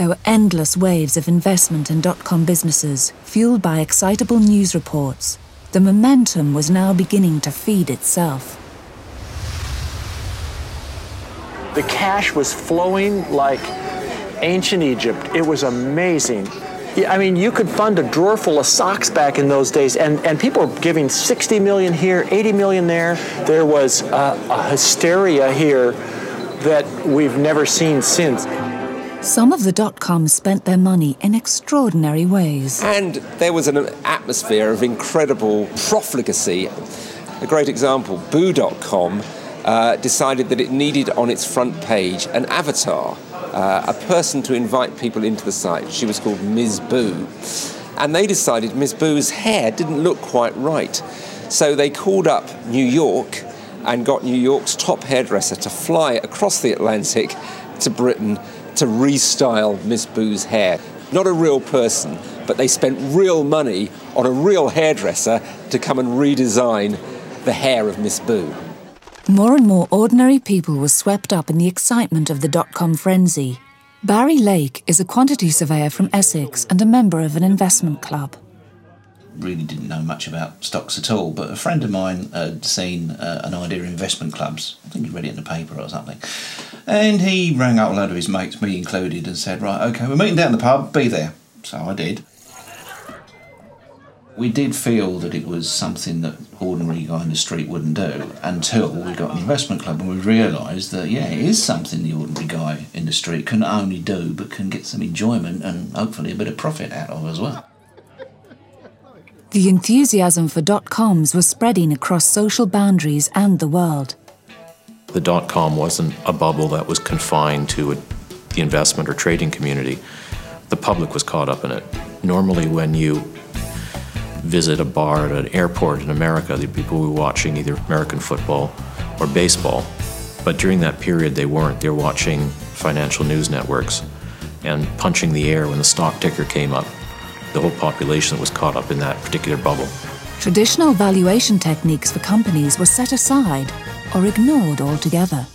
There were endless waves of investment in dot com businesses, fueled by excitable news reports. The momentum was now beginning to feed itself. The cash was flowing like ancient Egypt. It was amazing. I mean, you could fund a drawer full of socks back in those days, and, and people were giving 60 million here, 80 million there. There was a, a hysteria here that we've never seen since. Some of the dot coms spent their money in extraordinary ways. And there was an atmosphere of incredible profligacy. A great example Boo.com uh, decided that it needed on its front page an avatar, uh, a person to invite people into the site. She was called Ms. Boo. And they decided Ms. Boo's hair didn't look quite right. So they called up New York and got New York's top hairdresser to fly across the Atlantic to Britain to restyle Miss Boo's hair. Not a real person, but they spent real money on a real hairdresser to come and redesign the hair of Miss Boo. More and more ordinary people were swept up in the excitement of the dot com frenzy. Barry Lake is a quantity surveyor from Essex and a member of an investment club really didn't know much about stocks at all, but a friend of mine had seen uh, an idea of investment clubs. I think he read it in the paper or something. And he rang up a load of his mates, me included, and said, Right, okay, we're meeting down the pub, be there. So I did. We did feel that it was something that ordinary guy in the street wouldn't do until we got an investment club and we realised that, yeah, it is something the ordinary guy in the street can not only do but can get some enjoyment and hopefully a bit of profit out of as well. The enthusiasm for dot coms was spreading across social boundaries and the world. The dot com wasn't a bubble that was confined to a, the investment or trading community. The public was caught up in it. Normally, when you visit a bar at an airport in America, the people were watching either American football or baseball. But during that period, they weren't. They were watching financial news networks and punching the air when the stock ticker came up the whole population was caught up in that particular bubble. Traditional valuation techniques for companies were set aside or ignored altogether.